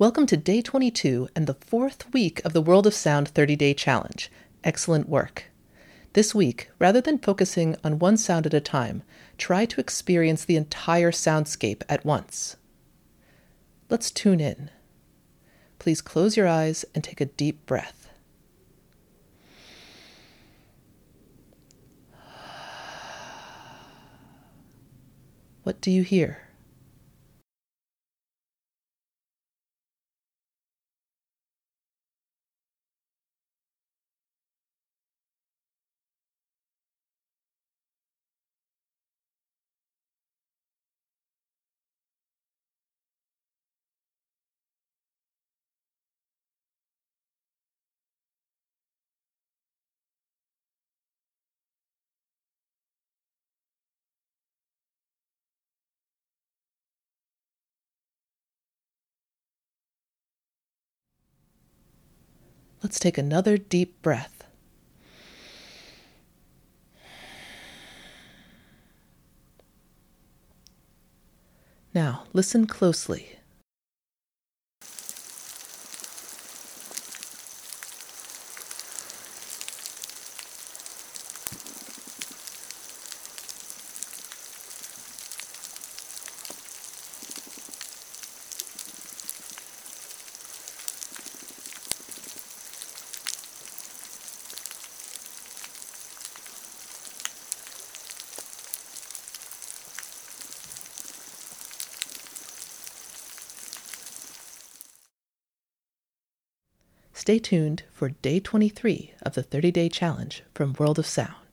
Welcome to day 22 and the fourth week of the World of Sound 30 Day Challenge. Excellent work. This week, rather than focusing on one sound at a time, try to experience the entire soundscape at once. Let's tune in. Please close your eyes and take a deep breath. What do you hear? Let's take another deep breath. Now, listen closely. Stay tuned for day 23 of the 30 day challenge from World of Sound.